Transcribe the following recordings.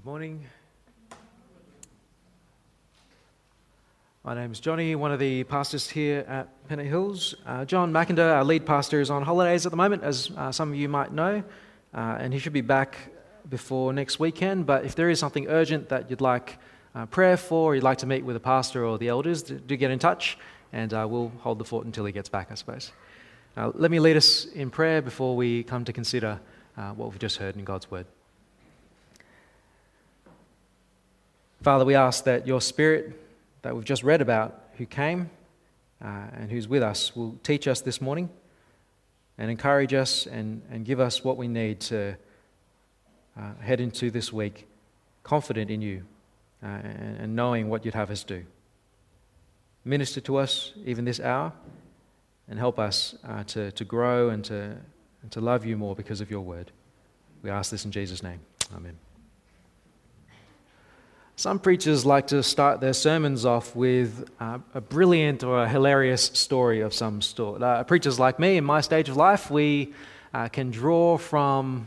Good morning. My name is Johnny, one of the pastors here at Pennant Hills. Uh, John Mackinder, our lead pastor, is on holidays at the moment, as uh, some of you might know, uh, and he should be back before next weekend. But if there is something urgent that you'd like uh, prayer for, or you'd like to meet with a pastor or the elders, do get in touch, and uh, we'll hold the fort until he gets back, I suppose. Uh, let me lead us in prayer before we come to consider what we've just heard in God's Word. Father, we ask that your Spirit that we've just read about, who came uh, and who's with us, will teach us this morning and encourage us and, and give us what we need to uh, head into this week confident in you uh, and, and knowing what you'd have us do. Minister to us even this hour and help us uh, to, to grow and to, and to love you more because of your word. We ask this in Jesus' name. Amen. Some preachers like to start their sermons off with uh, a brilliant or a hilarious story of some sort. Uh, preachers like me, in my stage of life, we uh, can draw from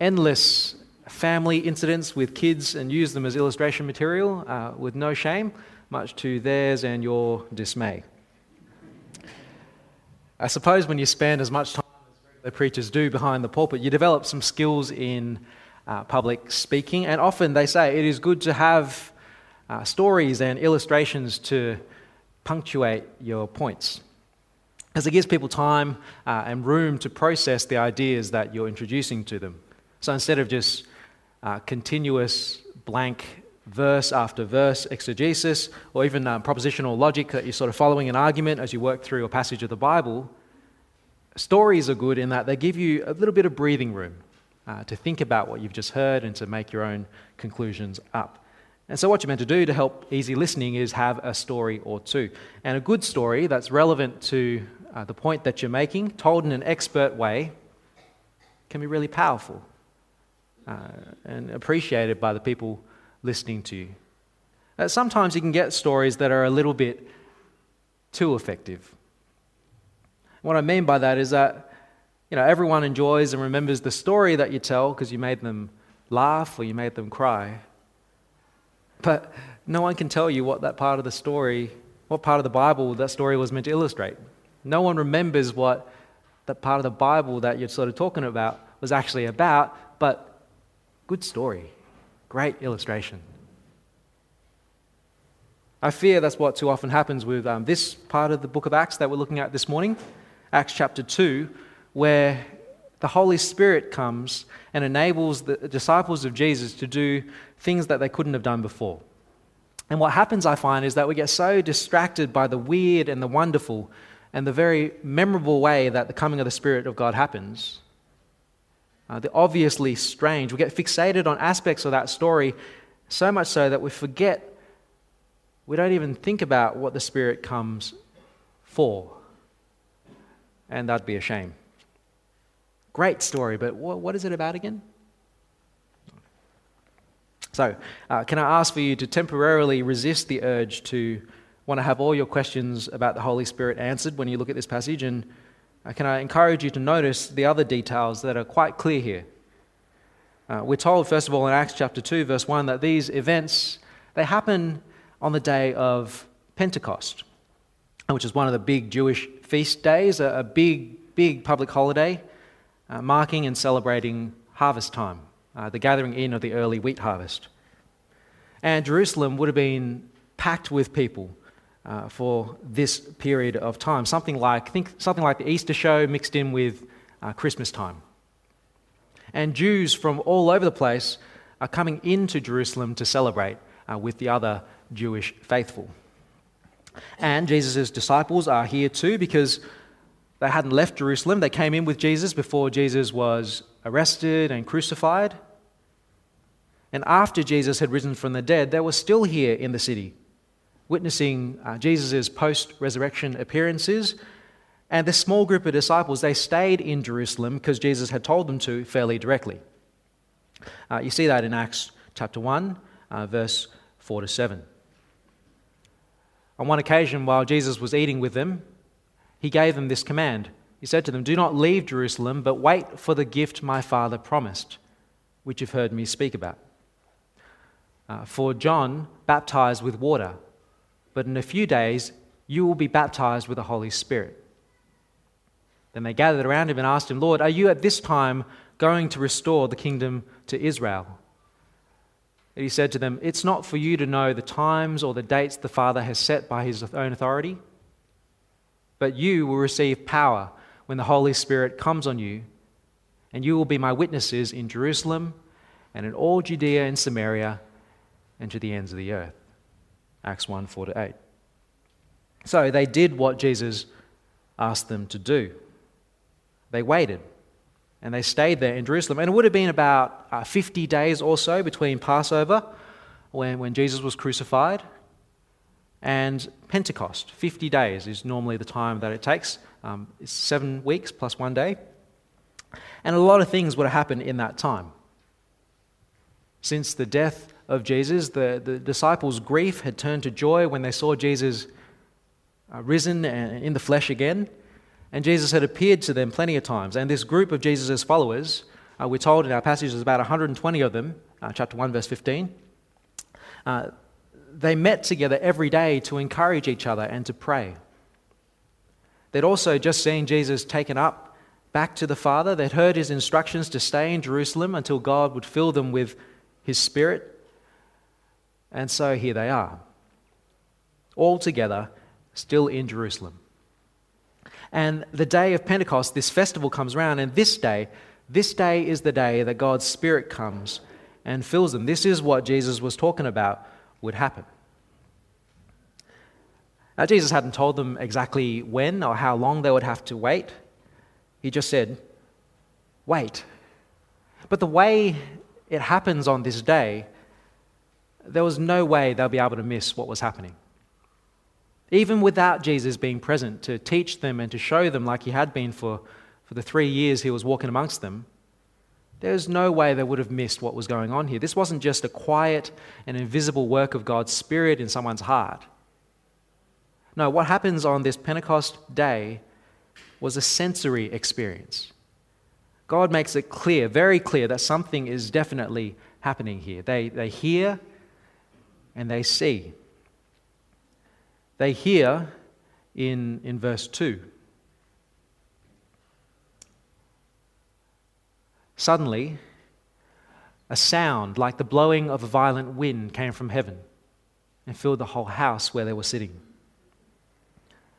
endless family incidents with kids and use them as illustration material uh, with no shame, much to theirs and your dismay. I suppose when you spend as much time as the preachers do behind the pulpit, you develop some skills in uh, public speaking. And often they say it is good to have uh, stories and illustrations to punctuate your points. Because it gives people time uh, and room to process the ideas that you're introducing to them. So instead of just uh, continuous blank verse after verse exegesis, or even uh, propositional logic that you're sort of following an argument as you work through a passage of the Bible, stories are good in that they give you a little bit of breathing room uh, to think about what you've just heard and to make your own conclusions up. And so, what you're meant to do to help easy listening is have a story or two. And a good story that's relevant to uh, the point that you're making, told in an expert way, can be really powerful uh, and appreciated by the people listening to you. Uh, sometimes you can get stories that are a little bit too effective. What I mean by that is that you know, everyone enjoys and remembers the story that you tell because you made them laugh or you made them cry. But no one can tell you what that part of the story, what part of the Bible that story was meant to illustrate. No one remembers what that part of the Bible that you're sort of talking about was actually about, but good story, great illustration. I fear that's what too often happens with um, this part of the book of Acts that we're looking at this morning, Acts chapter 2, where the Holy Spirit comes and enables the disciples of Jesus to do things that they couldn't have done before. And what happens, I find, is that we get so distracted by the weird and the wonderful and the very memorable way that the coming of the Spirit of God happens. Uh, the obviously strange. We get fixated on aspects of that story so much so that we forget, we don't even think about what the Spirit comes for. And that'd be a shame. Great story, but what, is it about again? So, uh, can I ask for you to temporarily resist the urge to want to have all your questions about the Holy Spirit answered when you look at this passage? And uh, can I encourage you to notice the other details that are quite clear here? Uh, we're told, first of all, in Acts chapter 2, verse 1, that these events, they happen on the day of Pentecost, which is one of the big Jewish feast days, a, a big, big public holiday uh, marking and celebrating harvest time, uh, the gathering in of the early wheat harvest. And Jerusalem would have been packed with people uh, for this period of time, something like, think something like the Easter show mixed in with uh, Christmas time. And Jews from all over the place are coming into Jerusalem to celebrate uh, with the other Jewish faithful. And Jesus' disciples are here too because they hadn't left Jerusalem. They came in with Jesus before Jesus was arrested and crucified. And after Jesus had risen from the dead, they were still here in the city, witnessing uh, Jesus' post resurrection appearances. And this small group of disciples, they stayed in Jerusalem because Jesus had told them to fairly directly. Uh, you see that in Acts chapter 1, uh, verse 4 to 7. On one occasion, while Jesus was eating with them, he gave them this command. He said to them, Do not leave Jerusalem, but wait for the gift my Father promised, which you've heard me speak about. Uh, for John baptized with water, but in a few days you will be baptized with the Holy Spirit. Then they gathered around him and asked him, Lord, are you at this time going to restore the kingdom to Israel? And he said to them, It's not for you to know the times or the dates the Father has set by his own authority, but you will receive power when the Holy Spirit comes on you, and you will be my witnesses in Jerusalem and in all Judea and Samaria and to the ends of the earth. Acts 1 4 to 8. So they did what Jesus asked them to do. They waited and they stayed there in Jerusalem. And it would have been about uh, 50 days or so between Passover, when, when Jesus was crucified, and Pentecost. 50 days is normally the time that it takes. Um, it's seven weeks plus one day. And a lot of things would have happened in that time. Since the death of Jesus, the, the disciples' grief had turned to joy when they saw Jesus uh, risen and in the flesh again. And Jesus had appeared to them plenty of times. And this group of Jesus' followers, uh, we're told in our passage there's about 120 of them, uh, chapter 1, verse 15. They met together every day to encourage each other and to pray. They'd also just seen Jesus taken up back to the Father. They'd heard his instructions to stay in Jerusalem until God would fill them with his Spirit. And so here they are, all together, still in Jerusalem. And the day of Pentecost, this festival comes around, and this day, this day is the day that God's Spirit comes and fills them. This is what Jesus was talking about would happen. Now, Jesus hadn't told them exactly when or how long they would have to wait. He just said, wait. But the way it happens on this day, there was no way they'll be able to miss what was happening. Even without Jesus being present to teach them and to show them, like he had been for, for the three years he was walking amongst them, there's no way they would have missed what was going on here. This wasn't just a quiet and invisible work of God's Spirit in someone's heart. No, what happens on this Pentecost day was a sensory experience. God makes it clear, very clear, that something is definitely happening here. They, they hear and they see. They hear in, in verse 2. Suddenly, a sound like the blowing of a violent wind came from heaven and filled the whole house where they were sitting.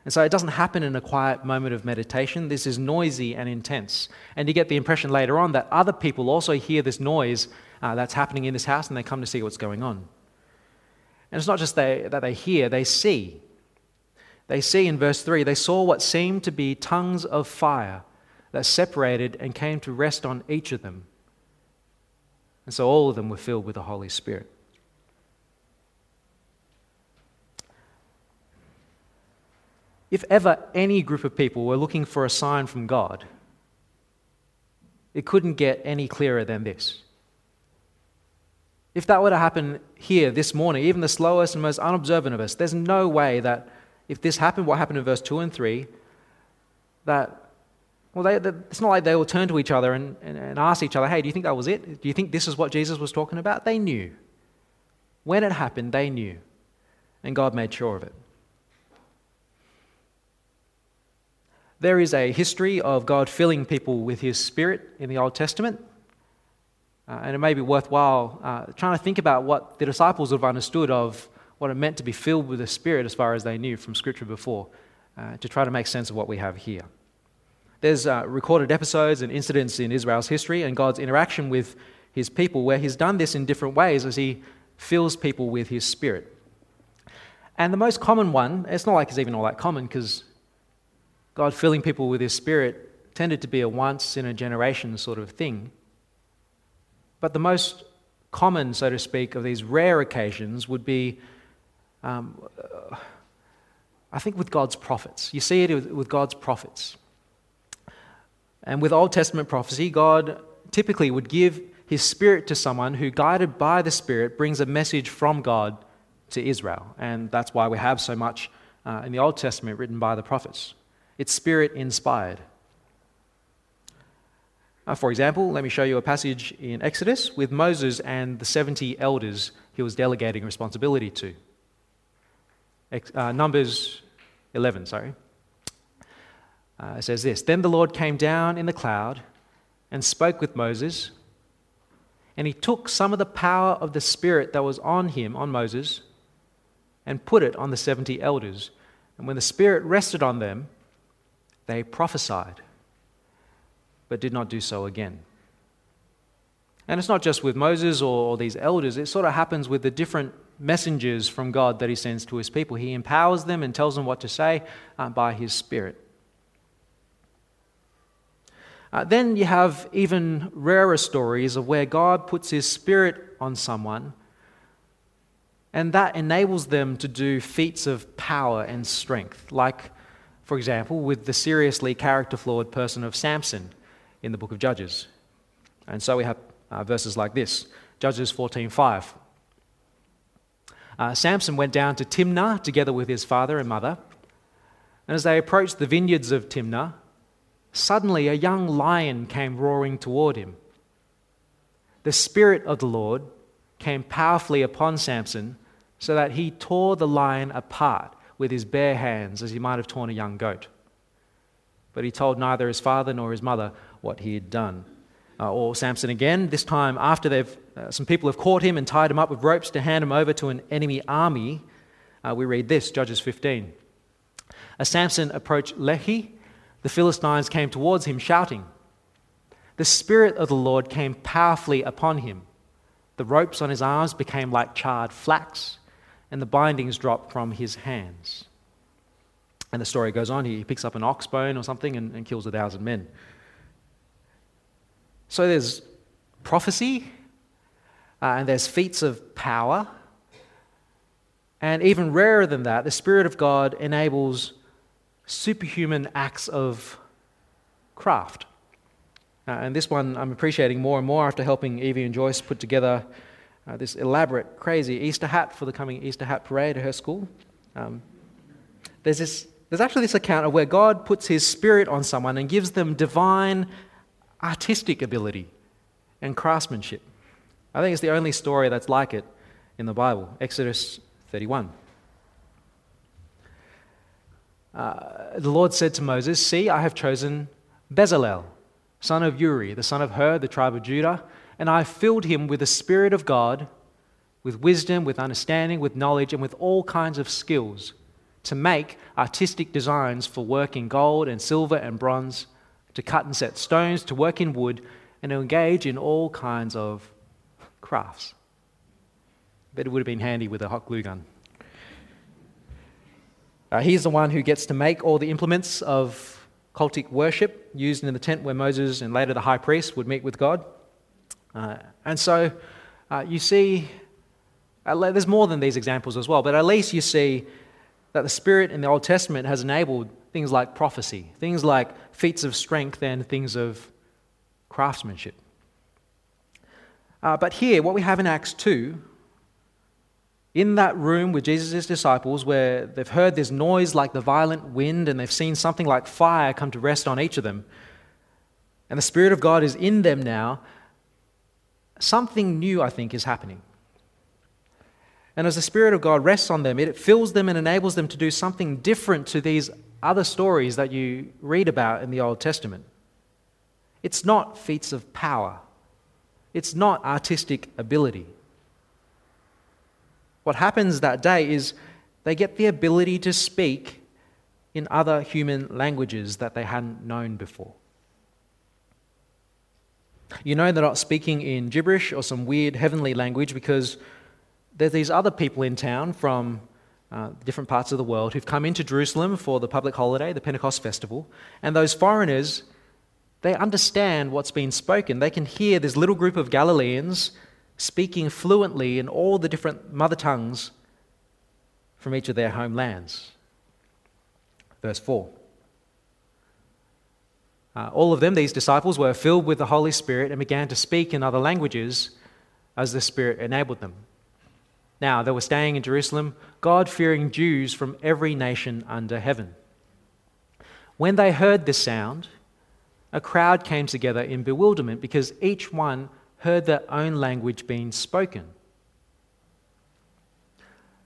And so it doesn't happen in a quiet moment of meditation. This is noisy and intense. And you get the impression later on that other people also hear this noise uh, that's happening in this house and they come to see what's going on. And it's not just they, that they hear, they see. They see in verse 3 they saw what seemed to be tongues of fire that separated and came to rest on each of them. And so all of them were filled with the Holy Spirit. If ever any group of people were looking for a sign from God, it couldn't get any clearer than this. If that were to happen here this morning, even the slowest and most unobservant of us, there's no way that if this happened, what happened in verse 2 and 3, that, well, they, it's not like they all turn to each other and, and, and ask each other, hey, do you think that was it? Do you think this is what Jesus was talking about? They knew. When it happened, they knew. And God made sure of it. There is a history of God filling people with His Spirit in the Old Testament. Uh, and it may be worthwhile uh, trying to think about what the disciples would have understood of what it meant to be filled with the Spirit as far as they knew from Scripture before, uh, to try to make sense of what we have here. There's uh, recorded episodes and incidents in Israel's history and God's interaction with His people where He's done this in different ways as He fills people with His Spirit. And the most common one, it's not like it's even all that common because God filling people with His Spirit tended to be a once in a generation sort of thing. But the most common, so to speak, of these rare occasions would be, um, uh, I think, with God's prophets. You see it with God's prophets. And with Old Testament prophecy, God typically would give His Spirit to someone who, guided by the Spirit, brings a message from God to Israel. And that's why we have so much uh, in the Old Testament written by the prophets. It's spirit inspired. Uh, for example, let me show you a passage in Exodus with Moses and the 70 elders he was delegating responsibility to. Ex- uh, Numbers 11, sorry. Uh, it says this Then the Lord came down in the cloud and spoke with Moses, and he took some of the power of the Spirit that was on him, on Moses, and put it on the 70 elders. And when the Spirit rested on them, they prophesied, but did not do so again. And it's not just with Moses or, these elders, it sort of happens with the different messengers from God that he sends to his people. He empowers them and tells them what to say uh, by his Spirit. Uh, then you have even rarer stories of where God puts his Spirit on someone and that enables them to do feats of power and strength, like, for example, with the seriously character flawed person of Samson in the book of Judges. And so we have uh, verses like this Judges 14:5. Uh, Samson went down to Timnah together with his father and mother. And as they approached the vineyards of Timnah, suddenly a young lion came roaring toward him. The Spirit of the Lord came powerfully upon Samson so that he tore the lion apart with his bare hands as he might have torn a young goat. But he told neither his father nor his mother what he had done. Uh, or Samson again, this time after they've, uh, some people have caught him and tied him up with ropes to hand him over to an enemy army, uh, we read this Judges 15. As Samson approached Lehi, the Philistines came towards him shouting. The Spirit of the Lord came powerfully upon him. The ropes on his arms became like charred flax and the bindings dropped from his hands. And the story goes on. He picks up an ox bone or something and, and kills a thousand men. So there's prophecy, uh, and there's feats of power. And even rarer than that, the Spirit of God enables superhuman acts of craft. Uh, and this one I'm appreciating more and more after helping Evie and Joyce put together uh, this elaborate, crazy Easter hat for the coming Easter hat parade at her school. Um, there's, this, there's actually this account of where God puts his spirit on someone and gives them divine artistic ability and craftsmanship. I think it's the only story that's like it in the Bible, Exodus 31. Uh, the Lord said to Moses, See, I have chosen Bezalel, son of Uri, the son of Hur, the tribe of Judah and I filled him with the Spirit of God, with wisdom, with understanding, with knowledge, and with all kinds of skills to make artistic designs for work in gold and silver and bronze, to cut and set stones, to work in wood, and to engage in all kinds of crafts. But it would have been handy with a hot glue gun. Uh, he's the one who gets to make all the implements of cultic worship used in the tent where Moses and later the high priest would meet with God. Uh, and so uh, you see, there's more than these examples as well, but at least you see that the Spirit in the Old Testament has enabled things like prophecy, things like feats of strength, and things of craftsmanship. Uh, but here, what we have in Acts 2, in that room with Jesus' disciples, where they've heard this noise like the violent wind and they've seen something like fire come to rest on each of them, and the Spirit of God is in them now, something new, I think, is happening. And as the Spirit of God rests on them, it fills them and enables them to do something different to these other stories that you read about in the Old Testament. It's not feats of power, it's not artistic ability. What happens that day is they get the ability to speak in other human languages that they hadn't known before. You know they're not speaking in gibberish or some weird heavenly language because there's these other people in town from uh, different parts of the world who've come into Jerusalem for the public holiday, the Pentecost festival, and those foreigners, they understand what's been spoken. They can hear this little group of Galileans speaking fluently in all the different mother tongues from each of their homelands. Verse 4. Uh, all of them, these disciples, were filled with the Holy Spirit and began to speak in other languages as the Spirit enabled them. Now, they were staying in Jerusalem, God fearing Jews from every nation under heaven. When they heard this sound, a crowd came together in bewilderment because each one heard their own language being spoken.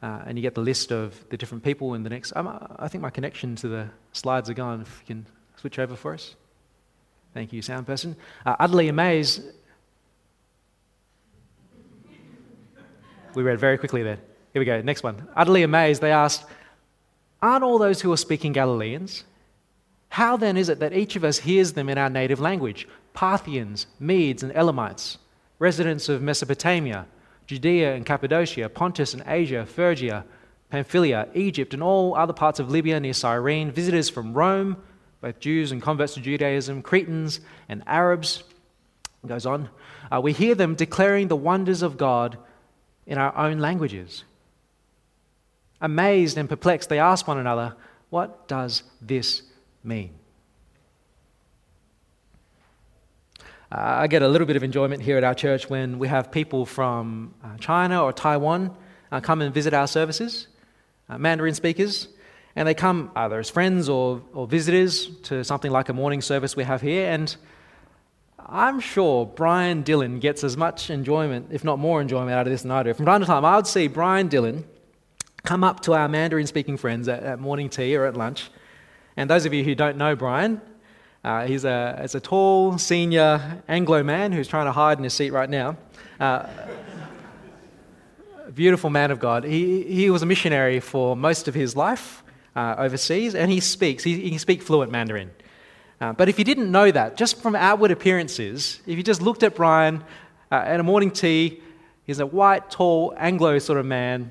Uh, and you get the list of the different people in the next. Um, I think my connection to the slides are gone. If you can switch over for us. Thank you, sound person. Uh, utterly amazed. We read very quickly there. Here we go. Next one. Utterly amazed, they asked, Aren't all those who are speaking Galileans? How then is it that each of us hears them in our native language? Parthians, Medes, and Elamites, residents of Mesopotamia, Judea and Cappadocia, Pontus and Asia, Phrygia, Pamphylia, Egypt, and all other parts of Libya near Cyrene, visitors from Rome, both Jews and converts to Judaism, Cretans and Arabs. It goes on. Uh, we hear them declaring the wonders of God in our own languages. Amazed and perplexed, they ask one another, What does this mean? I get a little bit of enjoyment here at our church when we have people from uh, China or Taiwan uh, come and visit our services, uh, Mandarin speakers, and they come either as friends or, or visitors to something like a morning service we have here. And I'm sure Brian Dillon gets as much enjoyment, if not more enjoyment, out of this than I do. From time to time, I would see Brian Dillon come up to our Mandarin speaking friends at, at, morning tea or at lunch. And those of you who don't know Brian, uh, he's, a, he's a tall, senior Anglo man who's trying to hide in his seat right now. Uh, beautiful man of God. He, he was a missionary for most of his life uh, overseas, and he speaks, he, he can speak fluent Mandarin. Uh, but if you didn't know that, just from outward appearances, if you just looked at Brian uh, at a morning tea, he's a white, tall, Anglo sort of man,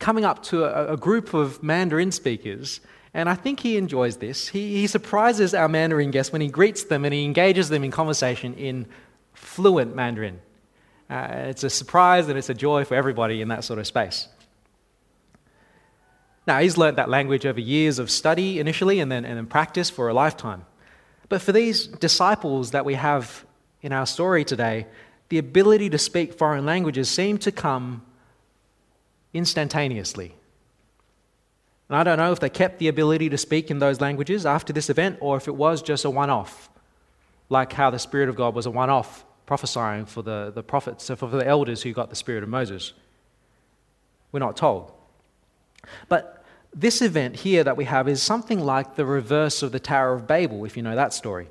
coming up to a, a group of Mandarin speakers, and I think he enjoys this. He, he surprises our Mandarin guests when he greets them and he engages them in conversation in fluent Mandarin. Uh, it's a surprise and it's a joy for everybody in that sort of space. Now, he's learnt that language over years of study initially and then, and then practice for a lifetime. But for these disciples that we have in our story today, the ability to speak foreign languages seemed to come instantaneously. And I don't know if they kept the ability to speak in those languages after this event or if it was just a one off, like how the Spirit of God was a one off prophesying for the, the prophets, so for the elders who got the Spirit of Moses. We're not told. But this event here that we have is something like the reverse of the Tower of Babel, if you know that story.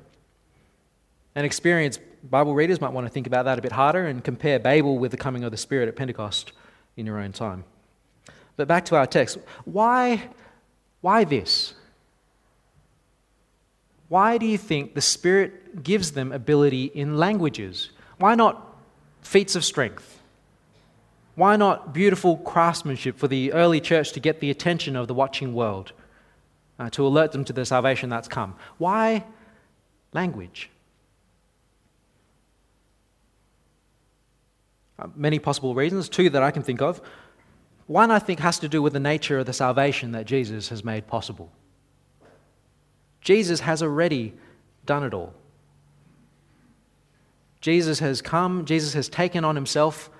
An experienced Bible readers might want to think about that a bit harder and compare Babel with the coming of the Spirit at Pentecost in your own time. But back to our text. Why, why this? Why do you think the Spirit gives them ability in languages? Why not feats of strength? Why not beautiful craftsmanship for the early church to get the attention of the watching world, uh, to alert them to the salvation that's come? Why language? Uh, many possible reasons, two that I can think of. One, I think, has to do with the nature of the salvation that Jesus has made possible. Jesus has already done it all. Jesus has come, Jesus has taken on himself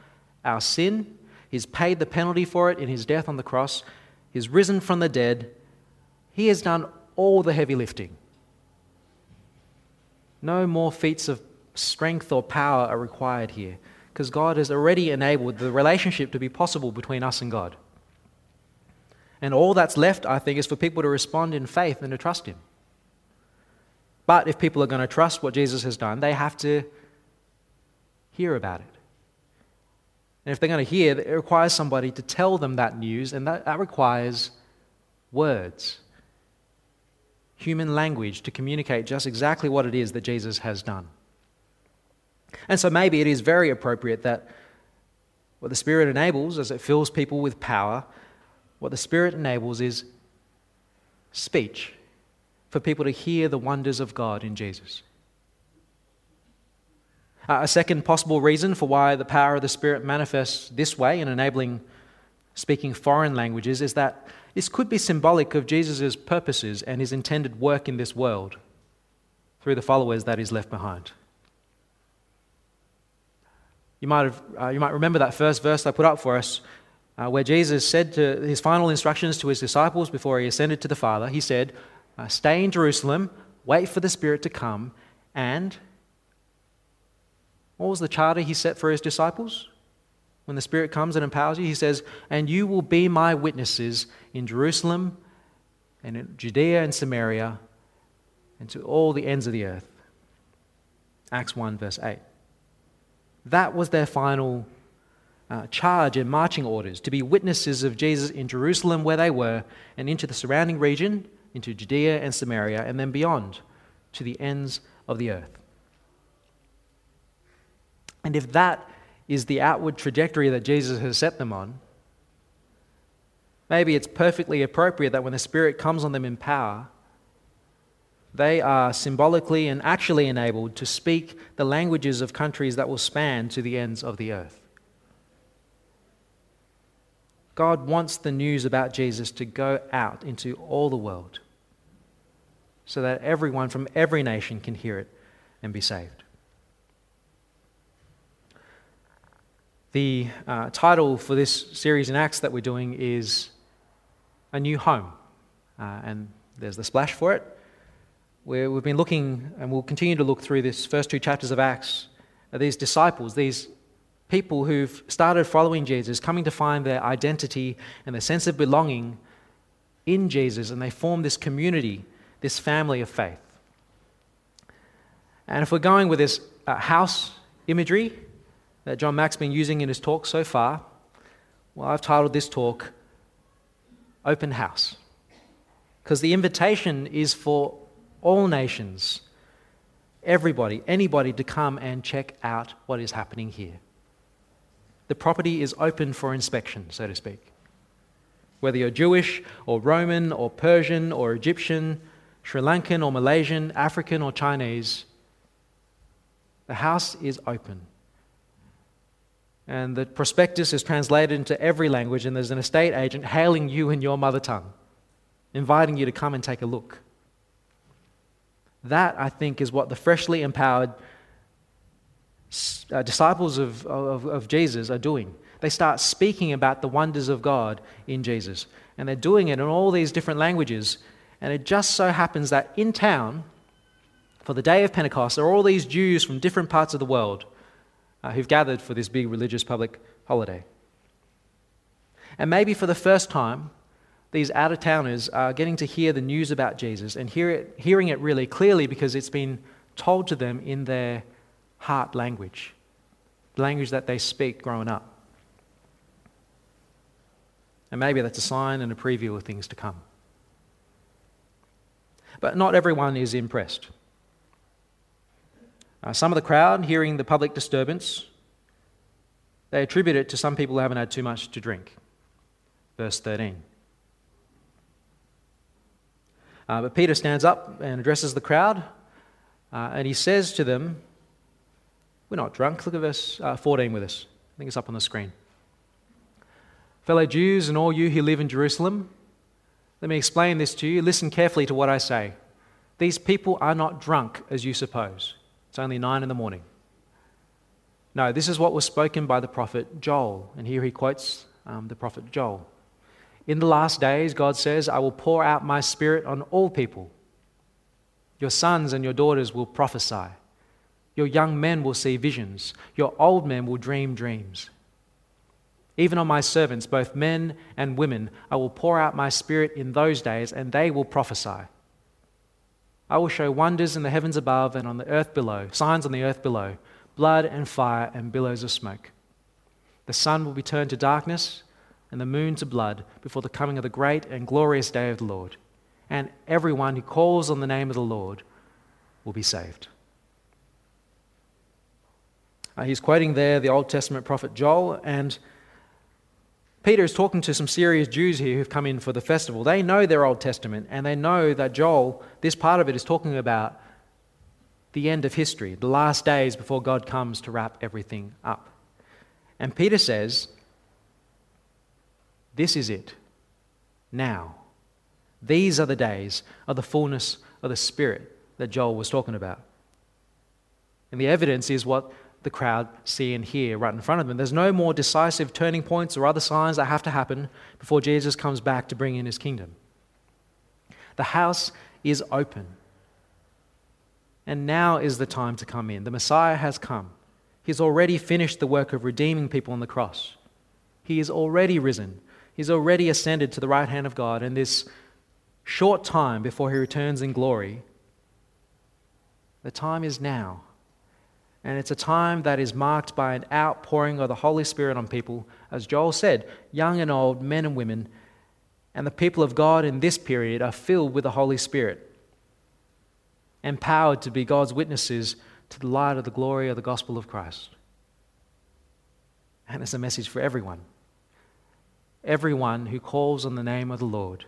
our sin, he's paid the penalty for it in his death on the cross, he's risen from the dead, he has done all the heavy lifting. No more feats of strength or power are required here because God has already enabled the relationship to be possible between us and God. And all that's left, I think, is for people to respond in faith and to trust Him. But if people are going to trust what Jesus has done, they have to hear about it. And if they're going to hear, it requires somebody to tell them that news, and that, that requires words, human language to communicate just exactly what it is that Jesus has done. And so maybe it is very appropriate that what the Spirit enables, as it fills people with power, what the Spirit enables is speech for people to hear the wonders of God in Jesus. Uh, a second possible reason for why the power of the Spirit manifests this way in enabling speaking foreign languages is that this could be symbolic of Jesus' purposes and his intended work in this world through the followers that he's left behind. You might, have, uh, you might remember that first verse I put up for us, uh, where Jesus said to his final instructions to his disciples before he ascended to the Father, he said, uh, Stay in Jerusalem, wait for the Spirit to come, and what was the charter he set for his disciples? When the Spirit comes and empowers you, he says, And you will be my witnesses in Jerusalem and in Judea and Samaria and to all the ends of the earth. Acts 1, verse 8. That was their final uh, charge and marching orders to be witnesses of Jesus in Jerusalem, where they were, and into the surrounding region, into Judea and Samaria, and then beyond to the ends of the earth. And if that is the outward trajectory that Jesus has set them on, maybe it's perfectly appropriate that when the Spirit comes on them in power, they are symbolically and actually enabled to speak the languages of countries that will span to the ends of the earth. God wants the news about Jesus to go out into all the world so that everyone from every nation can hear it and be saved. The uh, title for this series in Acts that we're doing is A New Home. Uh, and there's the splash for it. Where we've been looking, and we'll continue to look through this first two chapters of Acts, at these disciples, these people who've started following Jesus, coming to find their identity and their sense of belonging in Jesus, and they form this community, this family of faith. And if we're going with this uh, house imagery, that John Mack's been using in his talk so far, well, I've titled this talk Open House. Because the invitation is for all nations, everybody, anybody to come and check out what is happening here. The property is open for inspection, so to speak. Whether you're Jewish or Roman or Persian or Egyptian, Sri Lankan or Malaysian, African or Chinese, the house is open. And the prospectus is translated into every language, and there's an estate agent hailing you in your mother tongue, inviting you to come and take a look. That, I think, is what the freshly empowered uh, disciples of, of, of Jesus are doing. They start speaking about the wonders of God in Jesus. And they're doing it in all these different languages. And it just so happens that in town, for the day of Pentecost, there are all these Jews from different parts of the world uh, who've gathered for this big religious public holiday. And maybe for the first time, these out of towners are getting to hear the news about Jesus and hear it, hearing it really clearly because it's been told to them in their heart language, the language that they speak growing up. And maybe that's a sign and a preview of things to come. But not everyone is impressed. Uh, some of the crowd, hearing the public disturbance, they attribute it to some people who haven't had too much to drink. Verse 13. Uh, but Peter stands up and addresses the crowd, uh, and he says to them, We're not drunk. Look at verse uh, 14 with us. I think it's up on the screen. Fellow Jews and all you who live in Jerusalem, let me explain this to you. Listen carefully to what I say. These people are not drunk as you suppose. It's only nine in the morning. No, this is what was spoken by the prophet Joel. And here he quotes um, the prophet Joel. In the last days, God says, I will pour out my spirit on all people. Your sons and your daughters will prophesy. Your young men will see visions. Your old men will dream dreams. Even on my servants, both men and women, I will pour out my spirit in those days, and they will prophesy. I will show wonders in the heavens above and on the earth below, signs on the earth below, blood and fire and billows of smoke. The sun will be turned to darkness and the moon to blood before the coming of the great and glorious day of the Lord. And everyone who calls on the name of the Lord will be saved. Uh, he's quoting there the Old Testament prophet Joel, and Peter is talking to some serious Jews here who've come in for the festival. They know their Old Testament and they know that Joel, this part of it, is talking about the end of history, the last days before God comes to wrap everything up. And Peter says, This is it. Now. These are the days of the fullness of the Spirit that Joel was talking about. And the evidence is what the crowd see and hear right in front of them. There's no more decisive turning points or other signs that have to happen before Jesus comes back to bring in his kingdom. The house is open. And now is the time to come in. The Messiah has come. He's already finished the work of redeeming people on the cross. He is already risen. He's already ascended to the right hand of God. And this short time before he returns in glory, the time is now. And it's a time that is marked by an outpouring of the Holy Spirit on people, as Joel said, young and old, men and women. And the people of God in this period are filled with the Holy Spirit, empowered to be God's witnesses to the light of the glory of the gospel of Christ. And it's a message for everyone. Everyone who calls on the name of the Lord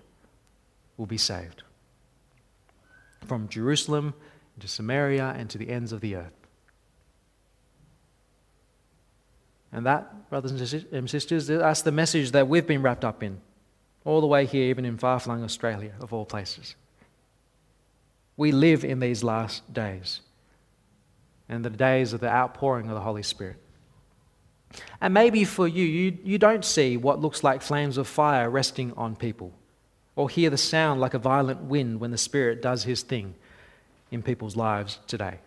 will be saved. From Jerusalem to Samaria and to the ends of the earth. And that, brothers and sisters, that's the message that we've been wrapped up in, all the way here, even in far flung Australia, of all places. We live in these last days and the days of the outpouring of the Holy Spirit. And maybe for you, you, you don't see what looks like flames of fire resting on people, or hear the sound like a violent wind when the Spirit does his thing in people's lives today.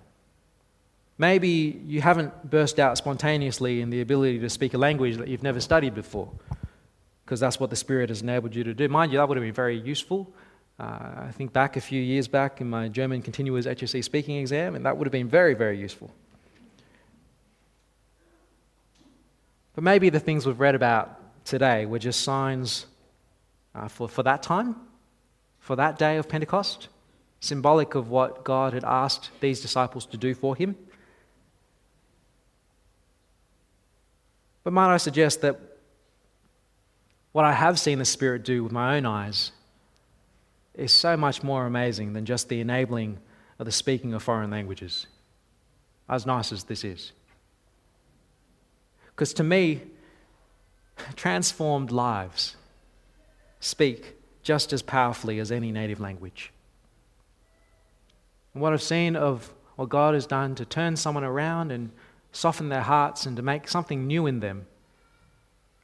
Maybe you haven't burst out spontaneously in the ability to speak a language that you've never studied before, because that's what the Spirit has enabled you to do. Mind you, that would have been very useful uh, I think back a few years back in my German Continuers HSC speaking exam, and that would have been very, very useful. But maybe the things we've read about today were just signs uh, for, for that time, for that day of Pentecost, symbolic of what God had asked these disciples to do for him. But might I suggest that what I have seen the Spirit do with my own eyes is so much more amazing than just the enabling of the speaking of foreign languages, as nice as this is. Because to me, transformed lives speak just as powerfully as any native language. And what I've seen of what God has done to turn someone around and soften their hearts and to make something new in them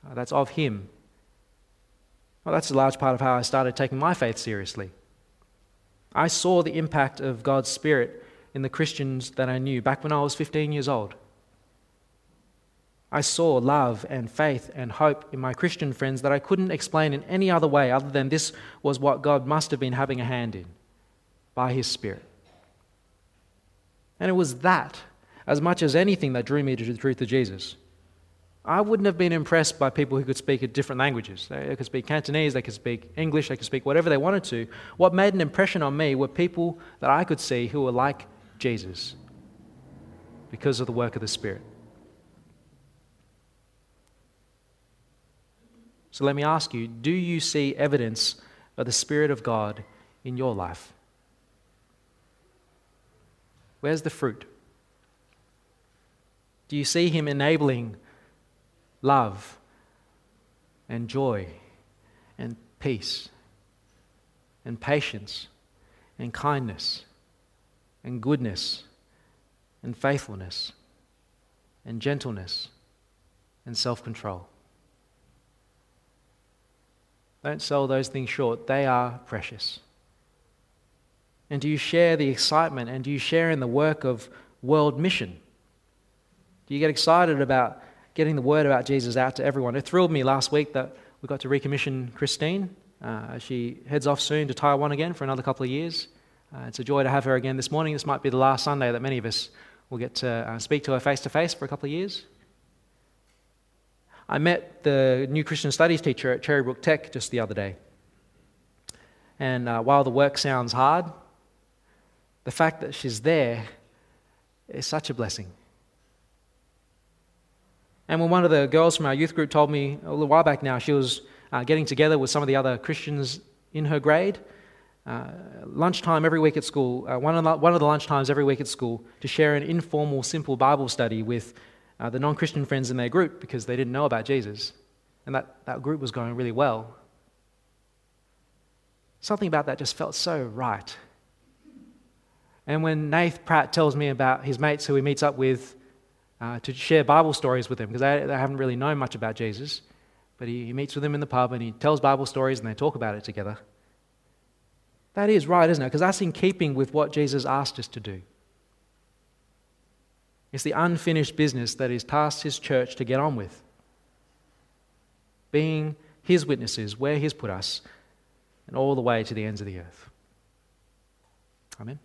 uh, that's of Him well, that's a large part of how I started taking my faith seriously. I saw the impact of God's Spirit in the Christians that I knew back when I was 15 years old. I saw love and faith and hope in my Christian friends that I couldn't explain in any other way other than this was what God must have been having a hand in by His Spirit. And it was that, as much as anything, that drew me to the truth of Jesus. I wouldn't have been impressed by people who could speak different languages. They could speak Cantonese, they could speak English, they could speak whatever they wanted to. What made an impression on me were people that I could see who were like Jesus because of the work of the Spirit. So let me ask you do you see evidence of the Spirit of God in your life? Where's the fruit? Do you see Him enabling? love and joy and peace and patience and kindness and goodness and faithfulness and gentleness and self control. Don't sell those things short, they are precious. And do you share the excitement and do you share in the work of world mission? Do you get excited about getting the word about Jesus out to everyone. It thrilled me last week that we got to recommission Christine. Uh, she heads off soon to Taiwan again for another couple of years. Uh, it's a joy to have her again this morning. This might be the last Sunday that many of us will get to uh, speak to her face to face for a couple of years. I met the new Christian studies teacher at Cherrybrook Tech just the other day. And uh, while the work sounds hard, the fact that she's there is such a blessing. And when one of the girls from our youth group told me a little while back now, she was uh, getting together with some of the other Christians in her grade, uh, lunchtime every week at school, uh, one, of the, one of the lunchtimes every week at school, to share an informal, simple Bible study with uh, the non Christian friends in their group because they didn't know about Jesus. And that, that group was going really well. Something about that just felt so right. And when Nath Pratt tells me about his mates who he meets up with uh, to share Bible stories with them because they, they, haven't really known much about Jesus. But he, he meets with them in the pub and he tells Bible stories and they talk about it together. That is right, isn't it? Because that's in keeping with what Jesus asked us to do. It's the unfinished business that He's tasked His church to get on with. Being His witnesses where He's put us and all the way to the ends of the earth. Amen.